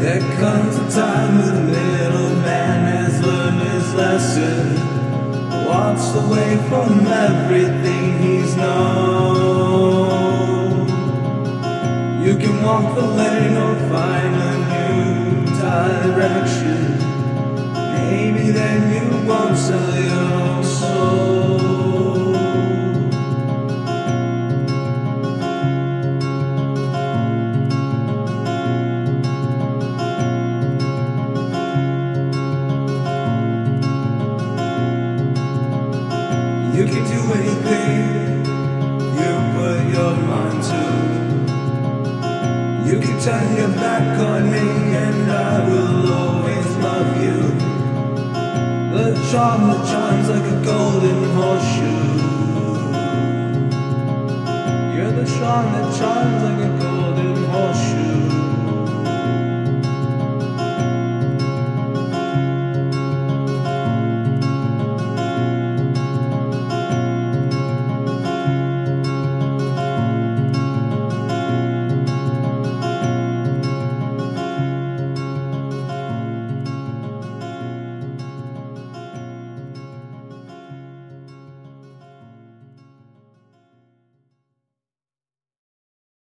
There comes a time when the little man has learned his lesson. Walks away from everything he's known. You can walk the lane or find a new direction. Maybe then you won't sell your You can do anything you put your mind to. You can turn your back on me and I will always love you. The charm that shines like a golden horseshoe. You're the charm that shines like a golden